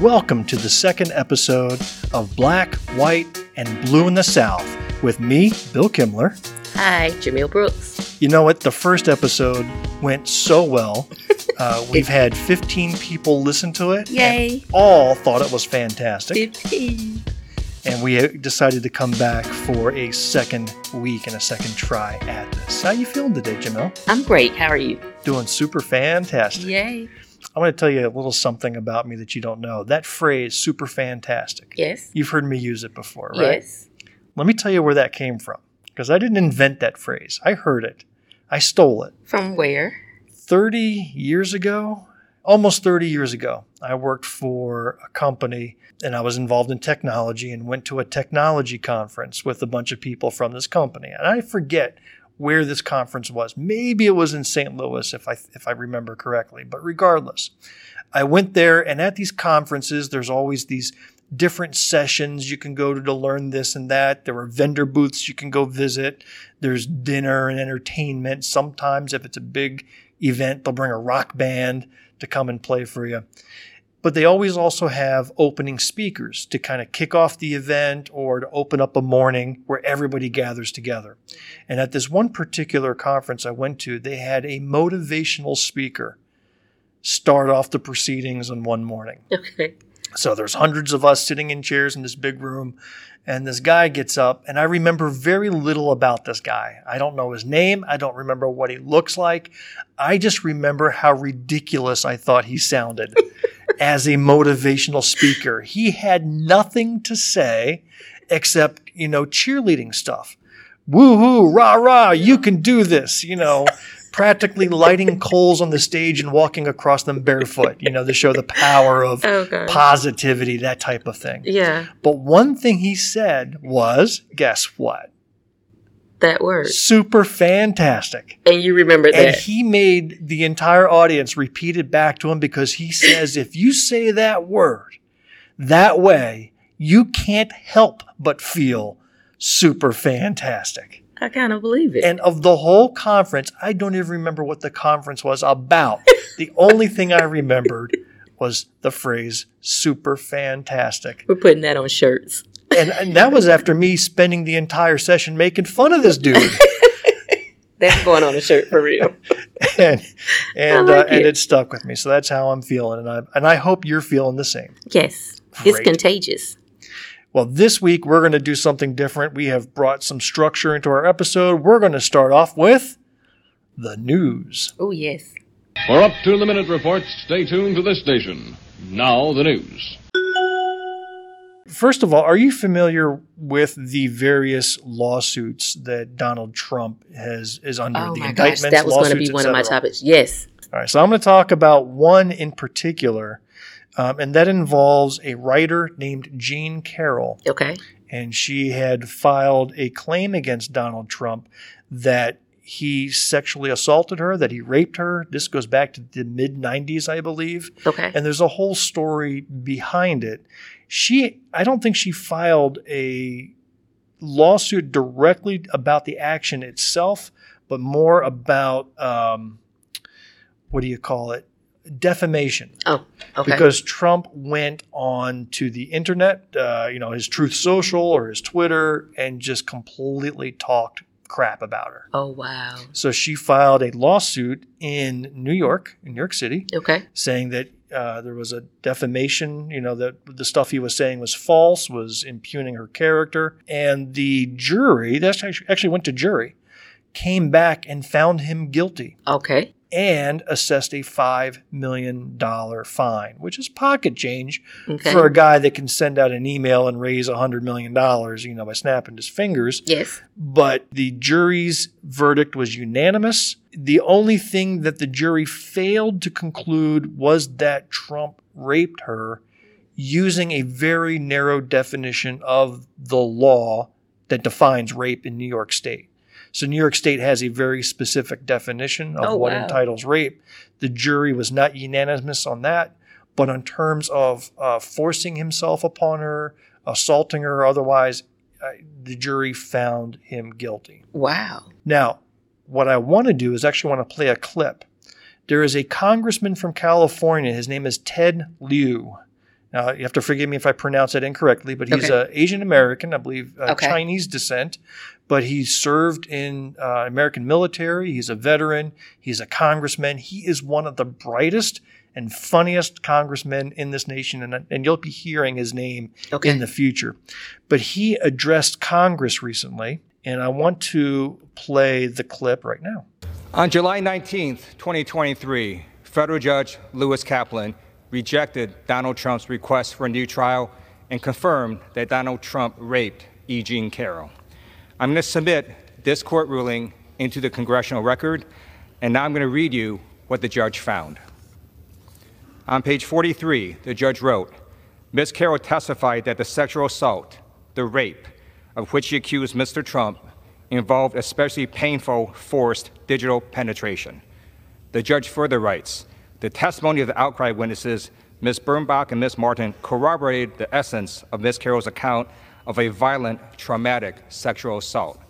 Welcome to the second episode of Black, White, and Blue in the South with me, Bill Kimler. Hi, Jumelle Brooks. You know what? The first episode went so well. Uh, we've had 15 people listen to it. Yay. All thought it was fantastic. 15. And we decided to come back for a second week and a second try at this. How you feeling today, Jumelle? I'm great. How are you? Doing super fantastic. Yay. I want to tell you a little something about me that you don't know. That phrase, super fantastic. Yes. You've heard me use it before, right? Yes. Let me tell you where that came from. Because I didn't invent that phrase. I heard it. I stole it. From where? 30 years ago, almost 30 years ago, I worked for a company and I was involved in technology and went to a technology conference with a bunch of people from this company. And I forget where this conference was. Maybe it was in St. Louis if I if I remember correctly, but regardless, I went there and at these conferences there's always these different sessions you can go to to learn this and that. There are vendor booths you can go visit. There's dinner and entertainment. Sometimes if it's a big event, they'll bring a rock band to come and play for you. But they always also have opening speakers to kind of kick off the event or to open up a morning where everybody gathers together. And at this one particular conference I went to, they had a motivational speaker start off the proceedings on one morning. Okay. So there's hundreds of us sitting in chairs in this big room, and this guy gets up, and I remember very little about this guy. I don't know his name. I don't remember what he looks like. I just remember how ridiculous I thought he sounded as a motivational speaker. He had nothing to say except, you know, cheerleading stuff. Woohoo, rah, rah, you can do this, you know practically lighting coals on the stage and walking across them barefoot, you know, to show the power of oh, Okay. positivity, that type of thing. Yeah. But one thing he said was, guess what? That word. Super fantastic. And you remember that. And he made the entire audience repeat it back to him because he says, if you say that word that way, you can't help but feel super fantastic. I kind of believe it. And of the whole conference, I don't even remember what the conference was about. the only thing I remembered was the phrase super fantastic. We're putting that on shirts. And, and that was after me spending the entire session making fun of this dude. That's going on a shirt for real. and and, like uh, and it. it stuck with me. So that's how I'm feeling. And I, and I hope you're feeling the same. Yes. It's contagious. Well, this week we're going to do something different. We have brought some structure into our episode. We're going to start off with the news. Oh, yes. For up to the minute reports, stay tuned to this station. Now the news. First of all, are you familiar with the various lawsuits that Donald Trump has is under Oh, the my gosh. That was going to be one of my topics. Yes. All right, so I'm going to talk about one in particular, um, and that involves a writer named Jean Carroll, Okay. and she had filed a claim against Donald Trump that he sexually assaulted her, that he raped her. This goes back to the mid 90s, I believe. Okay. and there's a whole story behind it. She, I don't think she filed a lawsuit directly about the action itself, but more about um, what do you call it? Defamation. oh, okay. Because Trump went on to the internet, uh, you know, his Truth Social or his Twitter, and just completely talked crap about her. oh, wow. So she filed a lawsuit in New York, in New York City, Okay. saying that uh, there was a defamation, you know, that the stuff he was saying was false, was impugning her character. And the jury, that actually actually went to jury, came back and found him guilty Okay. And assessed a $5 million fine, which is pocket change Okay. for a guy that can send out an email and raise $100 million, you know, by snapping his fingers yes. but the jury's verdict was unanimous. The only thing that the jury failed to conclude was that Trump raped her using a very narrow definition of the law that defines rape in New York State. So New York State has a very specific definition of Oh, what wow. entitles rape. The jury was not unanimous on that, but on terms of uh, forcing himself upon her, assaulting her, otherwise, uh, the jury found him guilty. Wow. Now, what I want to do is actually want to play a clip. There is a congressman from California. His name is Ted Lieu. Now, you have to forgive me if I pronounce it incorrectly, but he's Okay. a Asian American, I believe, uh, Okay. Chinese descent. But he served in uh, American military. He's a veteran. He's a congressman. He is one of the brightest and funniest congressmen in this nation, and, and you'll be hearing his name Okay. in the future. But he addressed Congress recently, and I want to play the clip right now. On July 19th, 2023, federal judge Lewis Kaplan rejected Donald Trump's request for a new trial and confirmed that Donald Trump raped E. Jean Carroll. I'm going to submit this court ruling into the congressional record, and now I'm going to read you what the judge found. On page 43, the judge wrote Ms. Carroll testified that the sexual assault, the rape, of which she accused Mr. Trump involved especially painful, forced digital penetration. The judge further writes The testimony of the outcry witnesses, Ms. Birnbach and Ms. Martin, corroborated the essence of Ms. Carroll's account of a violent, traumatic sexual assault.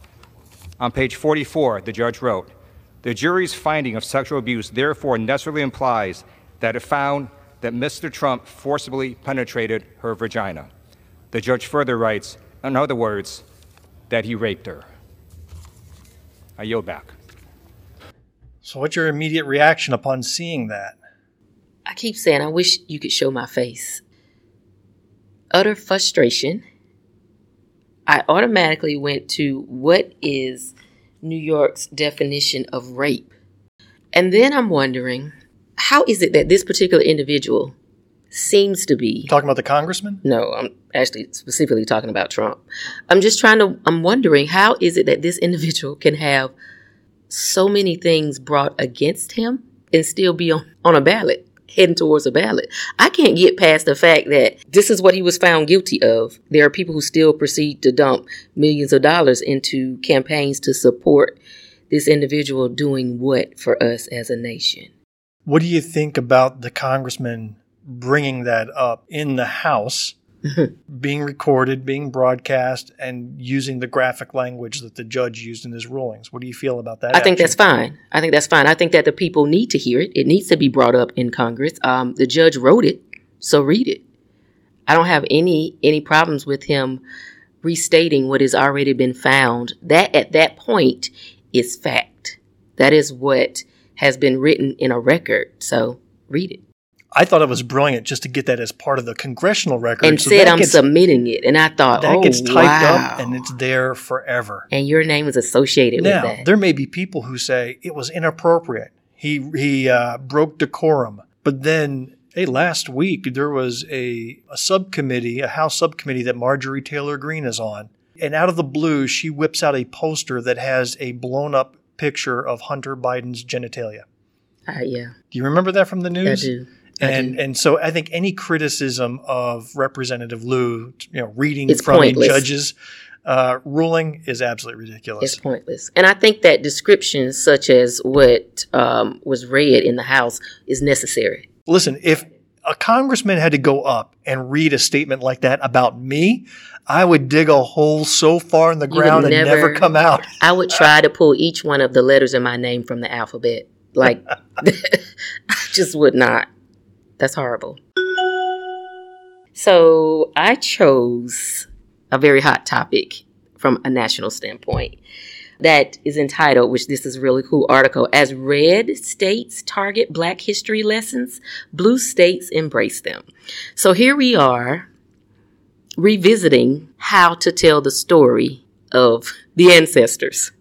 On page 44, the judge wrote The jury's finding of sexual abuse therefore necessarily implies that it found that Mr. Trump forcibly penetrated her vagina. The judge further writes, in other words, that he raped her. I yield back. So, what's your immediate reaction upon seeing that? I keep saying, I wish you could show my face. Utter frustration. I automatically went to what is New York's definition of rape? And then I'm wondering, how is it that this particular individual seems to be Talking about the congressman? no, I'm actually specifically talking about Trump. I'm just trying to, I'm wondering how is it that this individual can have so many things brought against him and still be on, on a ballot, heading towards a ballot? I can't get past the fact that this is what he was found guilty of. There are people who still proceed to dump millions of dollars into campaigns to support this individual doing what for us as a nation. What do you think about the congressman bringing that up in the House, being recorded, being broadcast, and using the graphic language that the judge used in his rulings? What do you feel about that? I think that's fine. I think that's fine. I think that the people need to hear it. It needs to be brought up in Congress. Um, the judge wrote it, so read it. I don't have any any problems with him restating what has already been found. That at that point is fact. That is what has been written in a record. So read it. I thought it was brilliant just to get that as part of the congressional record. And so said I'm gets, submitting it. And I thought, that oh gets typed wow. up and it's there forever. and your name is associated Now, with that. there may be people who say it was inappropriate. He he uh, broke decorum, but then hey, last week there was a, a subcommittee, a House subcommittee that Marjorie Taylor Greene is on, and out of the blue, she whips out a poster that has a blown up picture of Hunter Biden's genitalia. Uh, yeah, Do you remember that from the news? I do. And and so I think any criticism of Representative Lieu, you know, reading It's from pointless. a judge's uh, ruling is absolutely ridiculous. It's pointless. And I think that descriptions such as what um, was read in the House is necessary. Listen, if a congressman had to go up and read a statement like that about me, I would dig a hole so far in the ground and never never- come out. I would try to pull each one of the letters in my name from the alphabet. Like, I just would not. That's horrible. So I chose a very hot topic from a national standpoint that is entitled, which this is really cool article, as red states target black history lessons, blue states embrace them. So here we are revisiting how to tell the story of the ancestors.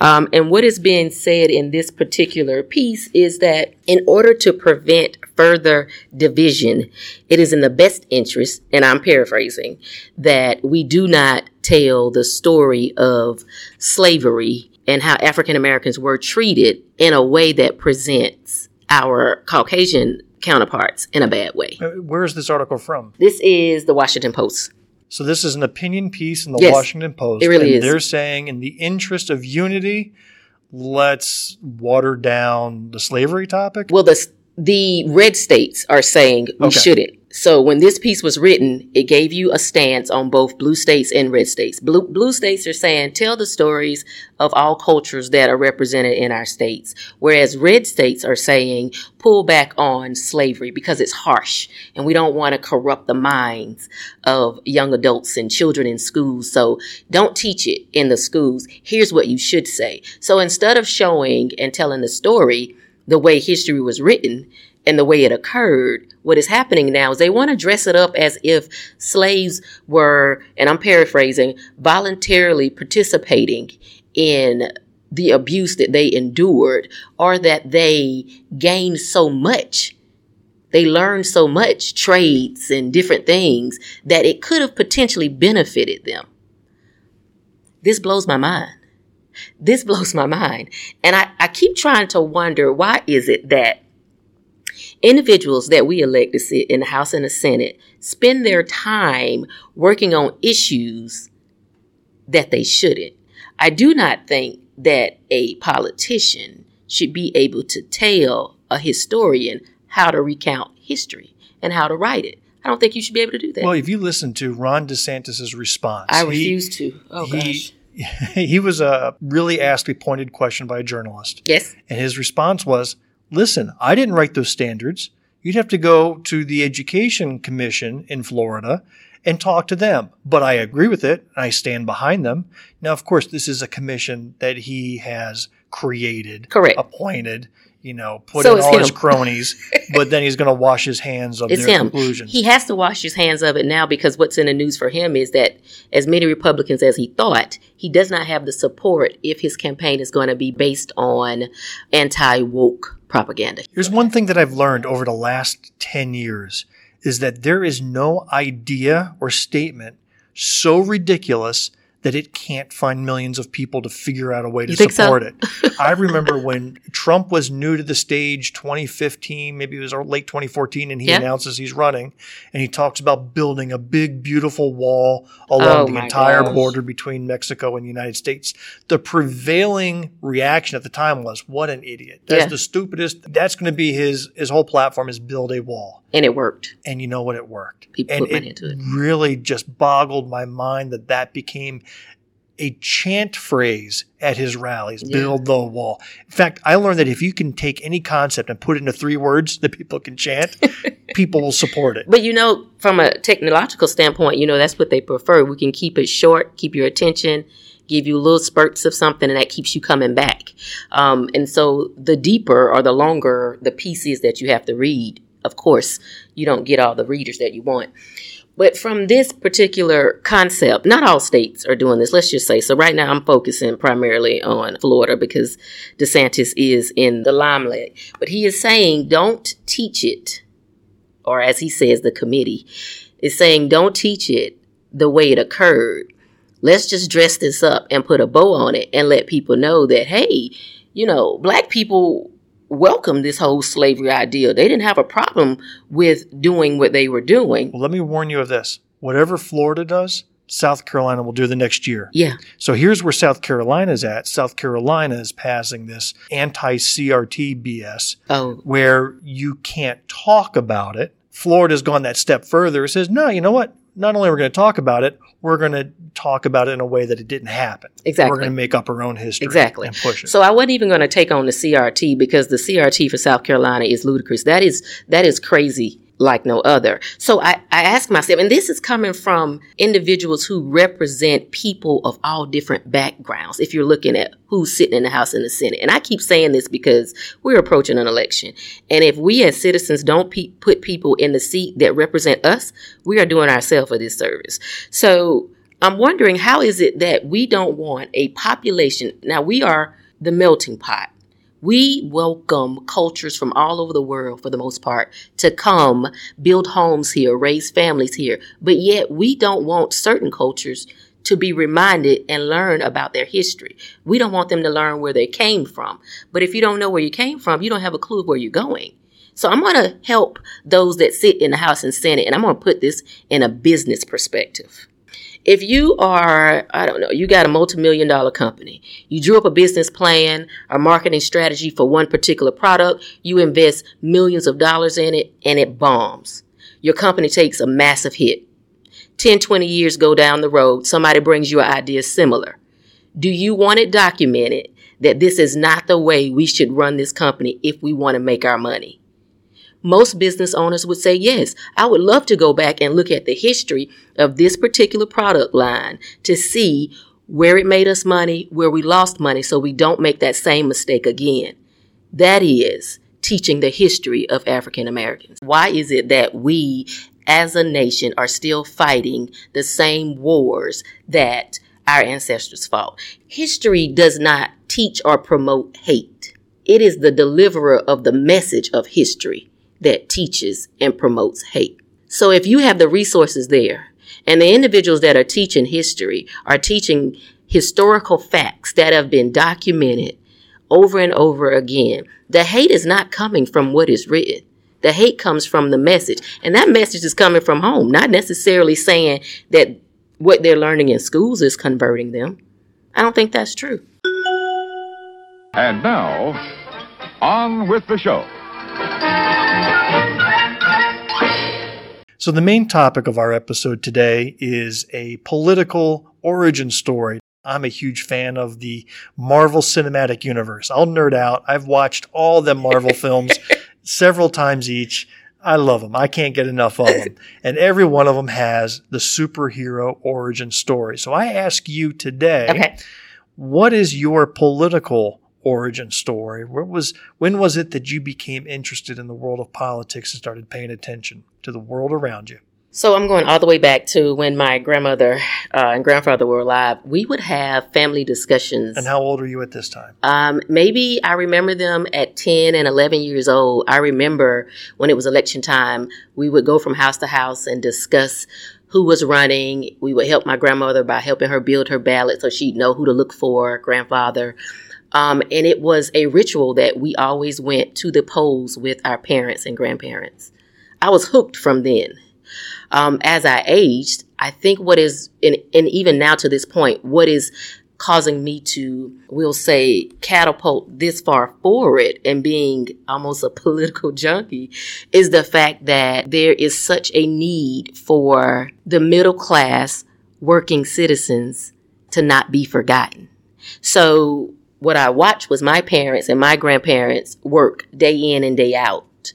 Um, and what is being said in this particular piece is that in order to prevent further division, it is in the best interest, and I'm paraphrasing, that we do not tell the story of slavery and how African Americans were treated in a way that presents our Caucasian counterparts in a bad way. Uh, Where is this article from? This is the Washington Post. So this is an opinion piece in the Yes, Washington Post. it really and is. They're saying, in the interest of unity, let's water down the slavery topic. Well, the the red states are saying we Okay. shouldn't. So when this piece was written, it gave you a stance on both blue states and red states. Blue, blue states are saying, tell the stories of all cultures that are represented in our states. Whereas red states are saying, pull back on slavery because it's harsh and we don't want to corrupt the minds of young adults and children in schools. So don't teach it in the schools. Here's what you should say. So instead of showing and telling the story the way history was written, and the way it occurred, what is happening now is they want to dress it up as if slaves were, and I'm paraphrasing, voluntarily participating in the abuse that they endured or that they gained so much. They learned so much trades and different things that it could have potentially benefited them. This blows my mind. This blows my mind. And I, I keep trying to wonder why is it that Individuals that we elect to sit in the House and the Senate spend their time working on issues that they shouldn't. I do not think that a politician should be able to tell a historian how to recount history and how to write it. I don't think you should be able to do that. Well, if you listen to Ron DeSantis's response, I refuse he, to. Oh, he, gosh. He was uh, really asked a pointed question by a journalist. Yes. And his response was, listen, I didn't write those standards. You'd have to go to the Education Commission in Florida and talk to them. But I agree with it I stand behind them. Now, of course, this is a commission that he has created, correct, appointed, you know, put so in all him. his cronies, but then he's going to wash his hands of it's their him. conclusions. He has to wash his hands of it now because what's in the news for him is that as many Republicans as he thought, he does not have the support if his campaign is going to be based on anti woke propaganda. Here's one thing that I've learned over the last 10 years is that there is no idea or statement so ridiculous that it can't find millions of people to figure out a way to support so? it. I remember when Trump was new to the stage 2015, maybe it was late 2014, and he yeah. announces he's running and he talks about building a big, beautiful wall along oh the entire gosh. border between Mexico and the United States. The prevailing reaction at the time was, what an idiot. That's yeah. the stupidest. That's going to be his, his whole platform is build a wall. And it worked. And you know what? It worked. People and put money into it. Really just boggled my mind that that became a chant phrase at his rallies yeah. build the wall. In fact, I learned that if you can take any concept and put it into three words that people can chant, people will support it. But you know, from a technological standpoint, you know, that's what they prefer. We can keep it short, keep your attention, give you little spurts of something, and that keeps you coming back. Um, and so the deeper or the longer the piece is that you have to read, of course, you don't get all the readers that you want. But from this particular concept, not all states are doing this, let's just say. So right now I'm focusing primarily on Florida because DeSantis is in the limelight. But he is saying don't teach it, or as he says, the committee is saying don't teach it the way it occurred. Let's just dress this up and put a bow on it and let people know that, hey, you know, black people welcomed this whole slavery idea. They didn't have a problem with doing what they were doing. Well, let me warn you of this. Whatever Florida does, South Carolina will do the next year. Yeah. So here's where South Carolina's at. South Carolina is passing this anti CRT BS oh. where you can't talk about it. Florida's gone that step further. It says, no, you know what? Not only are we going to talk about it, we're going to talk about it in a way that it didn't happen. Exactly. We're going to make up our own history. Exactly. And push it. So I wasn't even going to take on the CRT because the CRT for South Carolina is ludicrous. That is that is crazy like no other. So I, I ask myself, and this is coming from individuals who represent people of all different backgrounds. If you're looking at who's sitting in the House and the Senate, and I keep saying this because we're approaching an election, and if we as citizens don't pe- put people in the seat that represent us, we are doing ourselves a disservice. So I'm wondering how is it that we don't want a population? Now we are the melting pot we welcome cultures from all over the world, for the most part, to come build homes here, raise families here. But yet, we don't want certain cultures to be reminded and learn about their history. We don't want them to learn where they came from. But if you don't know where you came from, you don't have a clue of where you're going. So I'm going to help those that sit in the House and Senate, and I'm going to put this in a business perspective if you are, I don't know, you got a multi-million dollar company, you drew up a business plan, a marketing strategy for one particular product, you invest millions of dollars in it and it bombs. Your company takes a massive hit. 10, 20 years go down the road, somebody brings you an idea similar. Do you want it documented that this is not the way we should run this company if we want to make our money? Most business owners would say, yes, I would love to go back and look at the history of this particular product line to see where it made us money, where we lost money, so we don't make that same mistake again. That is teaching the history of African Americans. Why is it that we as a nation are still fighting the same wars that our ancestors fought? History does not teach or promote hate. It is the deliverer of the message of history that teaches and promotes hate. So if you have the resources there and the individuals that are teaching history are teaching historical facts that have been documented over and over again, the hate is not coming from what is written. The hate comes from the message. And that message is coming from home, not necessarily saying that what they're learning in schools is converting them. I don't think that's true. And now, on with the show. So, the main topic of our episode today is a political origin story. I'm a huge fan of the Marvel Cinematic Universe. I'll nerd out. I've watched all the Marvel films several times each. I love them. I can't get enough of them. And every one of them has the superhero origin story. So I ask you today, Okay. what is your political origin story? What was when was it that you became interested in the world of politics and started paying attention to the world around you? So I'm going all the way back to when my grandmother uh, and grandfather were alive. We would have family discussions. And how old are you at this time? Um, maybe I remember them at 10 and 11 years old. I remember when it was election time, we would go from house to house and discuss who was running. We would help my grandmother by helping her build her ballot so she'd know who to look for, grandfather. Um, and it was a ritual that we always went to the polls with our parents and grandparents. I was hooked from then. Um, as I aged, I think what is, and, and even now to this point, what is causing me to, we'll say, catapult this far forward and being almost a political junkie is the fact that there is such a need for the middle class working citizens to not be forgotten. So what I watched was my parents and my grandparents work day in and day out,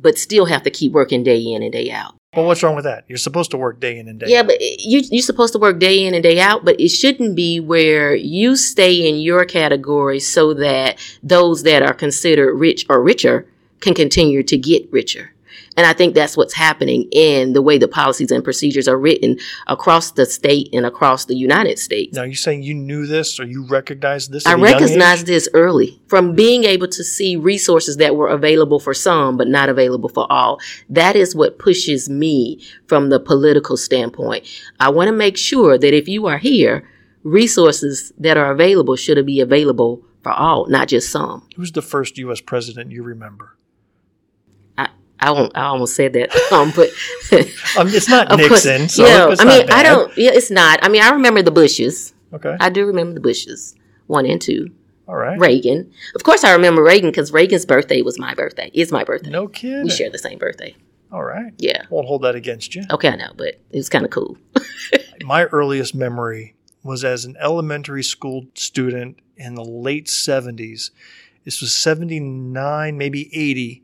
but still have to keep working day in and day out. Well, what's wrong with that? You're supposed to work day in and day Yeah, out. but you you're supposed to work day in and day out, but it shouldn't be where you stay in your category so that those that are considered rich or richer can continue to get richer. And I think that's what's happening in the way the policies and procedures are written across the state and across the United States. Now, you're saying you knew this or you recognized this? I at a young age? recognized this early from being able to see resources that were available for some, but not available for all. That is what pushes me from the political standpoint. I want to make sure that if you are here, resources that are available should be available for all, not just some. Who's the first U.S. president you remember? I, won't, I almost said that, um, but Um, it's not of course, Nixon, so you know, I mean, I don't. Yeah, it's not. I mean, I remember the Bushes. Okay, I do remember the Bushes, one and two. all right. Reagan. Of course, I remember Reagan because Reagan's birthday was my birthday. Is my birthday. No kidding. We share the same birthday. All right. Yeah. Won't hold that against you. Okay, I know, but it was kind of cool. My earliest memory was as an elementary school student in the late 70s. This was 79, maybe 80,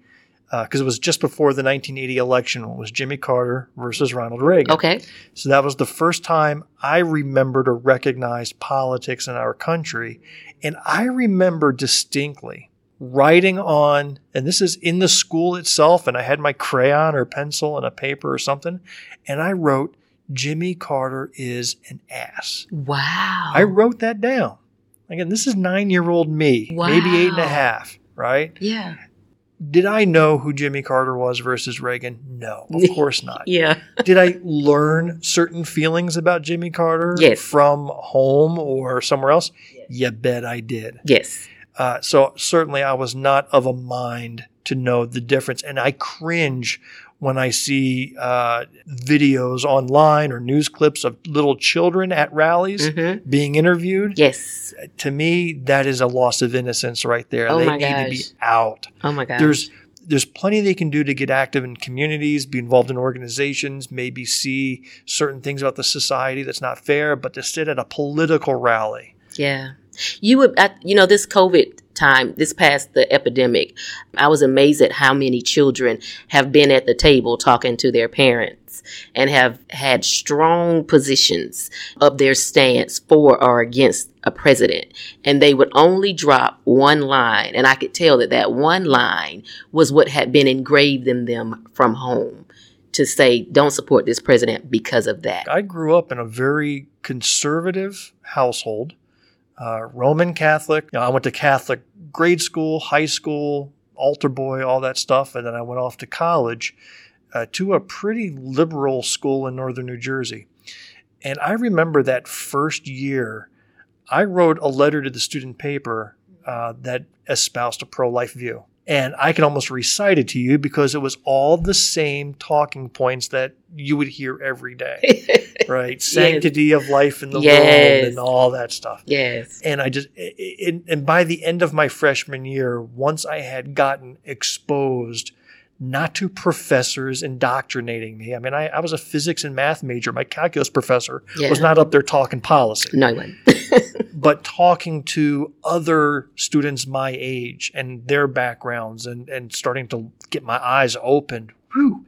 Uh, because it was just before the 1980 election. It was Jimmy Carter versus Ronald Reagan. Okay. So that was the first time I remembered or recognized politics in our country. And I remember distinctly writing on, and this is in the school itself, and I had my crayon or pencil and a paper or something, and I wrote, Jimmy Carter is an ass. Wow. I wrote that down. Again, this is nine year old me, maybe eight and a Wow. half, right? yeah. Did I know who Jimmy Carter was versus Reagan? No, of course not. Yeah. Did I learn certain feelings about Jimmy Carter Yes. from home or somewhere else? You bet I did. Yes. Uh, so certainly I was not of a mind to know the difference. And I cringe when I see uh, videos online or news clips of little children at rallies Mhm. being interviewed. Yes. To me, that is a loss of innocence right there. Oh they my need to be gosh. out. Oh my God. There's there's plenty they can do to get active in communities, be involved in organizations, maybe see certain things about the society that's not fair, but to sit at a political rally. Yeah. You would, you know, this COVID time, this past the epidemic, I was amazed at how many children have been at the table talking to their parents and have had strong positions of their stance for or against a president. And they would only drop one line. And I could tell that that one line was what had been engraved in them from home to say, don't support this president because of that. I grew up in a very conservative household uh, Roman Catholic. You know, I went to Catholic grade school, high school, altar boy, all that stuff, and then I went off to college uh, to a pretty liberal school in northern New Jersey. And I remember that first year, I wrote a letter to the student paper uh, that espoused a pro life view. And I can almost recite it to you because it was all the same talking points that you would hear every day, right? Sanctity yes. of life in the yes. world and all that stuff. Yes. And I just, it, and by the end of my freshman year, once I had gotten exposed not to professors indoctrinating me. I mean, I, I was a physics and math major. My calculus professor yeah. was not up there talking policy. No one. but talking to other students my age and their backgrounds and, and starting to get my eyes opened. Whew,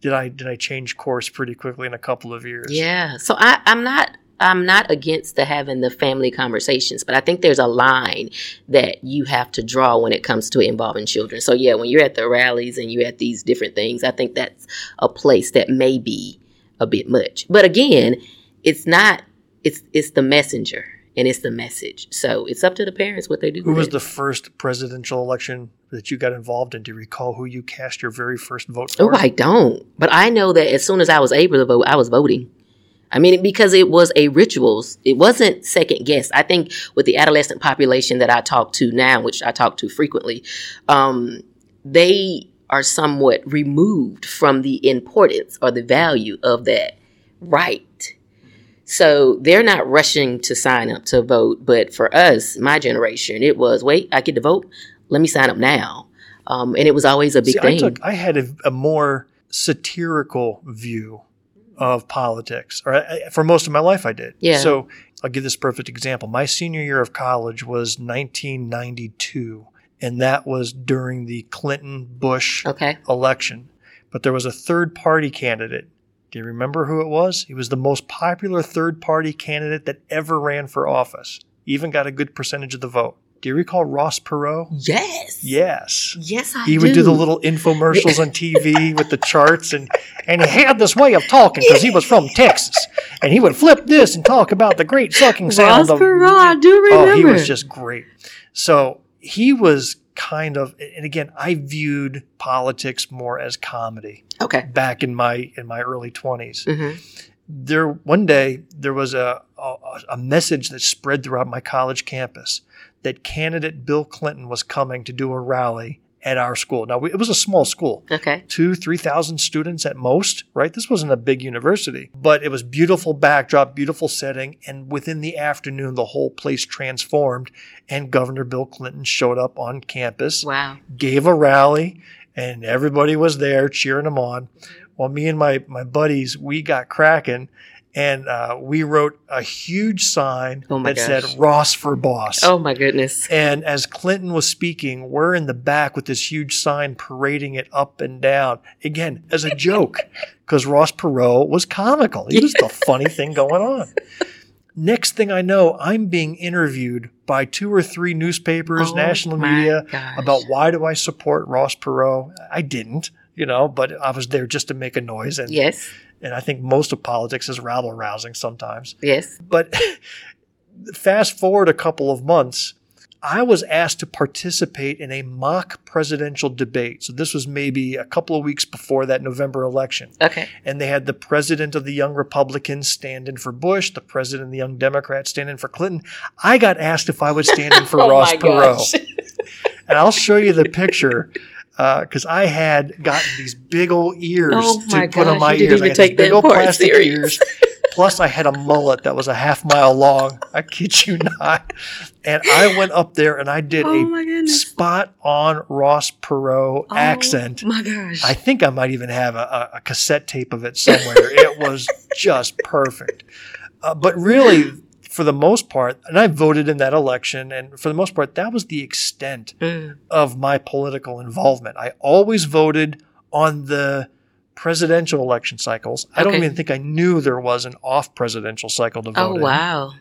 did I did I change course pretty quickly in a couple of years? Yeah. So I, I'm not I'm not against the having the family conversations, but I think there's a line that you have to draw when it comes to involving children. So yeah, when you're at the rallies and you're at these different things, I think that's a place that may be a bit much. But again, it's not it's it's the messenger and it's the message. So it's up to the parents what they do. Who was it. the first presidential election that you got involved in? Do you recall who you cast your very first vote for? Oh, I don't. But I know that as soon as I was able to vote, I was voting. I mean, because it was a rituals. It wasn't second guess. I think with the adolescent population that I talk to now, which I talk to frequently, um, they are somewhat removed from the importance or the value of that right. So they're not rushing to sign up to vote. But for us, my generation, it was wait, I get to vote. Let me sign up now. Um, and it was always a big See, thing. I, took, I had a, a more satirical view of politics, or I, for most of my life, I did. Yeah. So I'll give this perfect example. My senior year of college was 1992, and that was during the Clinton Bush okay. election. But there was a third party candidate. Do you remember who it was? He was the most popular third party candidate that ever ran for office. Even got a good percentage of the vote. Do you recall Ross Perot? Yes. Yes. Yes, I do. He would do the little infomercials on TV with the charts, and and he had this way of talking because he was from Texas, and he would flip this and talk about the great sucking sound Ross of. Perot, I do remember. Oh, he was just great. So he was kind of, and again, I viewed politics more as comedy. Okay. Back in my in my early 20s Mm-hmm. there one day there was a, a a message that spread throughout my college campus that candidate Bill Clinton was coming to do a rally at our school. Now it was a small school, Okay. two three thousand students at most. Right, this wasn't a big university, but it was beautiful backdrop, beautiful setting, and within the afternoon the whole place transformed, and Governor Bill Clinton showed up on campus Wow. gave a rally and everybody was there cheering them on. Well, me and my, my buddies, we got cracking and uh, we wrote a huge sign Oh my that gosh. said Ross for Boss. Oh my goodness. And as Clinton was speaking, we're in the back with this huge sign parading it up and down. Again, as a joke, because Ross Perot was comical. He was the funny thing going on. Next thing I know, I'm being interviewed by two or three newspapers, Oh national media gosh. about why do I support Ross Perot. I didn't, you know, but I was there just to make a noise. And, Yes. and I think most of politics is rabble rousing sometimes. Yes. But fast forward a couple of months, I was asked to participate in a mock presidential debate. So this was maybe a couple of weeks before that November election. Okay. And they had the president of the Young Republicans stand in for Bush, the president of the Young Democrats stand in for Clinton. I got asked if I would stand in for oh Ross Perot. gosh. And I'll show you the picture uh, because I had gotten these big old ears Oh to put on my ears. I take these big old plastic serious. ears Plus, I had a mullet that was a half mile long. I kid you not. And I went up there and I did Oh a spot on Ross Perot Oh accent. my gosh. I think I might even have a, a, cassette tape of it somewhere. it was just perfect. Uh, but really, for the most part, and I voted in that election, and for the most part, that was the extent Mm. of my political involvement. I always voted on the presidential election cycles. I don't Okay. even think I knew there was an off presidential cycle to vote Oh in. wow.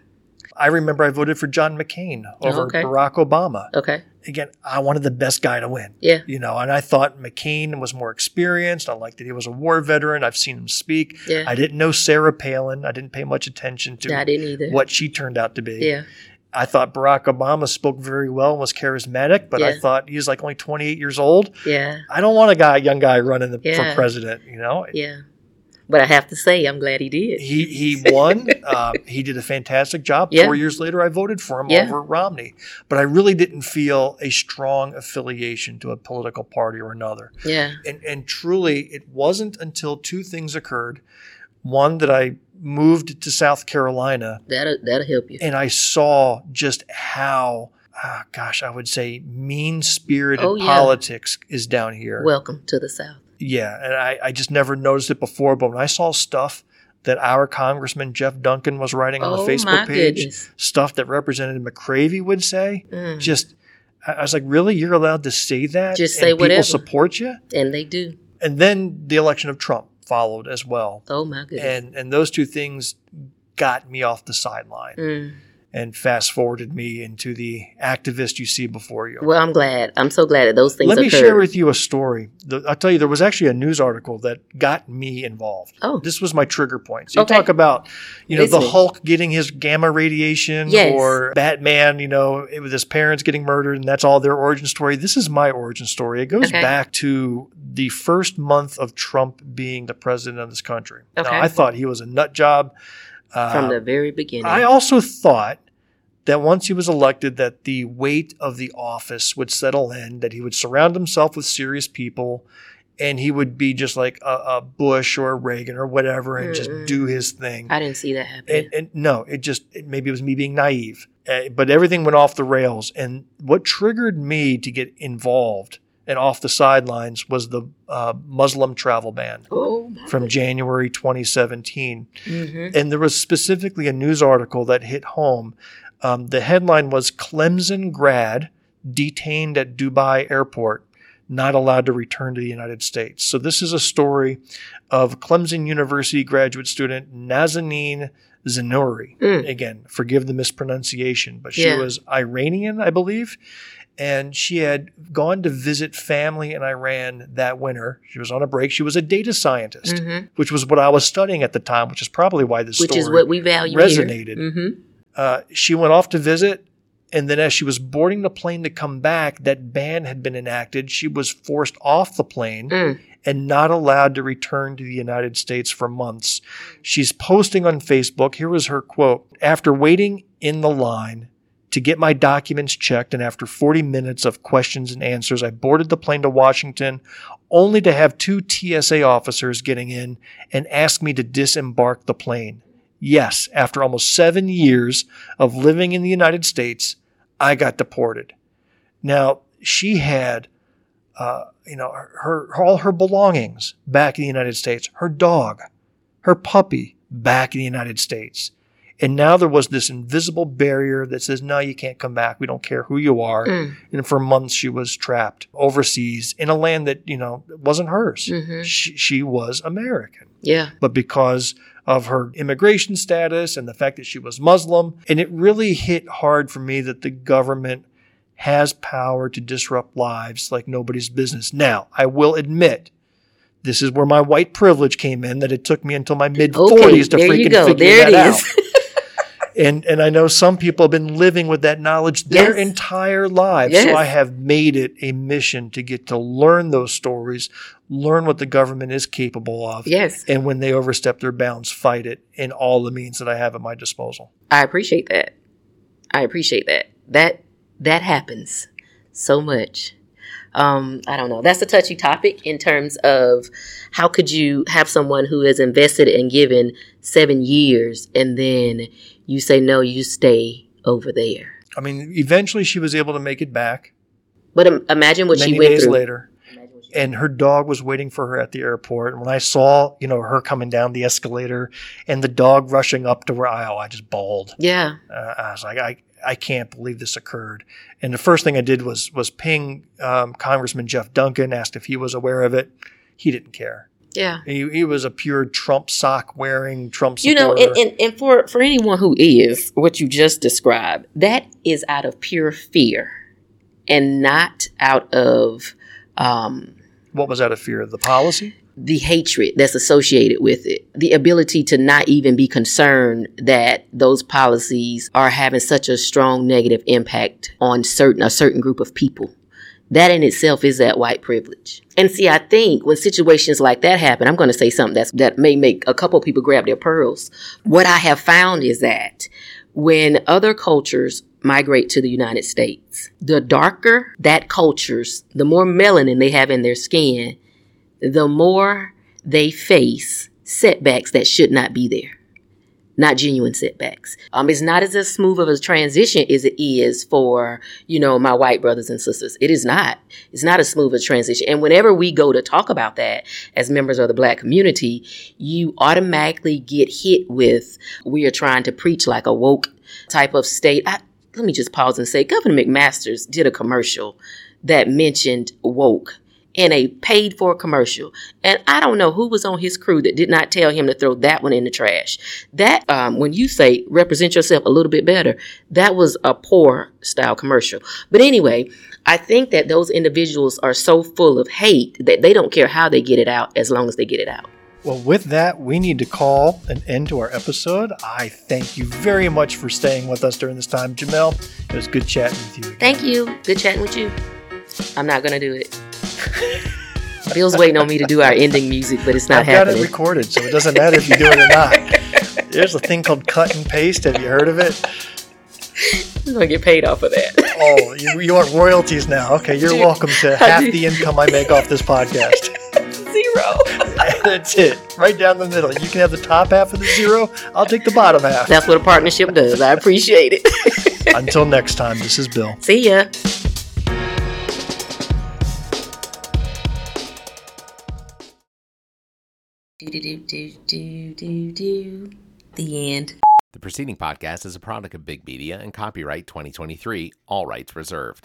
I remember I voted for John McCain oh, over Okay. Barack Obama. Okay. Again, I wanted the best guy to win. Yeah. You know, and I thought McCain was more experienced. I liked that he was a war veteran. I've seen him speak. Yeah. I didn't know Sarah Palin. I didn't pay much attention to I didn't either. what she turned out to be. Yeah. I thought Barack Obama spoke very well and was charismatic, but I thought he was like only 28 years old. Yeah. I don't want a guy, young guy running the, Yeah. for president. You know, Yeah. But I have to say, I'm glad he did. he he won. uh, he did a fantastic job. Yeah. Four years later, I voted for him Yeah. over Romney, but I really didn't feel a strong affiliation to a political party or another. Yeah. And and truly, it wasn't until two things occurred. One that I moved to South Carolina That'll that'll help you. and I saw just how, ah, gosh, I would say mean spirited Oh, yeah. politics is down here. Welcome to the South. yeah, and I, I just never noticed it before, but when I saw stuff that our Congressman Jeff Duncan was writing on Oh, the Facebook page, goodness. stuff that Representative McCravy would say, Mm. just I was like, really, you're allowed to say that? Just and say people whatever. support you, And they do. and then the election of Trump followed as well, Oh my goodness. and and those two things got me off the sideline. Mm. And fast forwarded me into the activist you see before you. Well, I'm glad. I'm so glad that those things Let me share with you a story. The, I'll tell you, there was actually a news article that got me involved. Oh. This was my trigger point. So you Okay. talk about, you know, the. Hulk getting his gamma radiation Yes. or Batman, you know, with his parents getting murdered and that's all their origin story. This is my origin story. It goes Okay. back to the first month of Trump being the president of this country. Okay. Now, I thought he was a nut job. Uh, from the very beginning. I also thought that once he was elected that the weight of the office would settle in, that he would surround himself with serious people and he would be just like a, a Bush or a Reagan or whatever and just Mm-mm. do his thing. I didn't see that happen. And, and no, it just it, maybe it was me being naive, uh, but everything went off the rails. And what triggered me to get involved and off the sidelines was the uh, Muslim travel ban oh, from January 2017 Mhm. and there was specifically a news article that hit home. Um, the headline was Clemson grad detained at Dubai airport, not allowed to return to the United States. So this is a story of Clemson University graduate student Nazanin Zinouri. Mm. Again, forgive the mispronunciation, but she Yeah. was Iranian, I believe. And she had gone to visit family in Iran that winter. She was on a break. She was a data scientist Mhm. which was what I was studying at the time, which is probably why this Which story is what we value resonated. hmm Uh, she went off to visit, and then as she was boarding the plane to come back, that ban had been enacted. She was forced off the plane Mm. and not allowed to return to the United States for months. She's posting on Facebook. Here was her quote After waiting in the line, to get my documents checked, and after 40 minutes of questions and answers, I boarded the plane to Washington, only to have two TSA officers getting in and ask me to disembark the plane. Yes, after almost seven years of living in the United States, I got deported. Now, she had, uh, you know, her, her all her belongings back in the United States, her dog, her puppy back in the United States. And now there was this invisible barrier that says, no, you can't come back. We don't care who you are. Mm. And for months, she was trapped overseas in a land that, you know, wasn't hers. Mhm. She, she was American. Yeah. But because of her immigration status and the fact that she was Muslim, and it really hit hard for me that the government has power to disrupt lives like nobody's business. Now, I will admit, this is where my white privilege came in, that it took me until my mid 40s Okay. to freaking go. figure There it that is. out. And and I know some people have been living with that knowledge their Yes. entire lives. Yes. So I have made it a mission to get to learn those stories, learn what the government is capable of. yes. And when they overstep their bounds, fight it in all the means that I have at my disposal. I appreciate that. I appreciate that. That that happens so much. Um, I don't know. That's a touchy topic in terms of how could you have someone who has invested and given seven years and then you say, no, you stay over there. I mean, eventually she was able to make it back. But um, imagine what many she went days through. later. And her dog was waiting for her at the airport. And when I saw, you know, her coming down the escalator and the dog rushing up to her aisle, I just bawled. Yeah. Uh, I was like, I, I can't believe this occurred. And the first thing I did was was ping um, Congressman Jeff Duncan, asked if he was aware of it. He didn't care. Yeah. He, he was a pure Trump sock wearing Trump sock. You know, and, and, and for, for anyone who is what you just described, that is out of pure fear and not out of um, what was out of fear? Of the policy? The hatred that's associated with it, the ability to not even be concerned that those policies are having such a strong negative impact on certain a certain group of people. That in itself is that white privilege. And see, I think when situations like that happen, I'm going to say something that's, that may make a couple people grab their pearls. What I have found is that when other cultures migrate to the United States, the darker that cultures, the more melanin they have in their skin, the more they face setbacks that should not be there. Not genuine setbacks. Um, it's not as smooth of a transition as it is for, you know, my white brothers and sisters. It is not. It's not as smooth a transition. And whenever we go to talk about that as members of the black community, you automatically get hit with, we are trying to preach like a woke type of state. I, let me just pause and say, Governor McMaster's did a commercial that mentioned woke in a paid for commercial. And I don't know who was on his crew that did not tell him to throw that one in the trash. That, um, when you say represent yourself a little bit better, that was a poor style commercial. But anyway, I think that those individuals are so full of hate that they don't care how they get it out as long as they get it out. Well, with that, we need to call an end to our episode. I thank you very much for staying with us during this time, Jumelle. It was good chatting with you. Again. Thank you. Good chatting with you. I'm not going to do it. Bill's waiting on me to do our ending music, but it's not I've got happening. it recorded, so it doesn't matter if you do it or not. There's a thing called cut and paste. Have you heard of it? I'm going to get paid off of that. Oh, you, you want royalties now? Okay, you're Dude, welcome to half the income I make off this podcast. Zero. That's it, right down the middle. You can have the top half of the zero. I'll take the bottom half. That's what a partnership does. I appreciate it. Until next time, this is Bill. See ya. Do do do do do do. The end. The preceding podcast is a product of Big Media and copyright 2023, all rights reserved.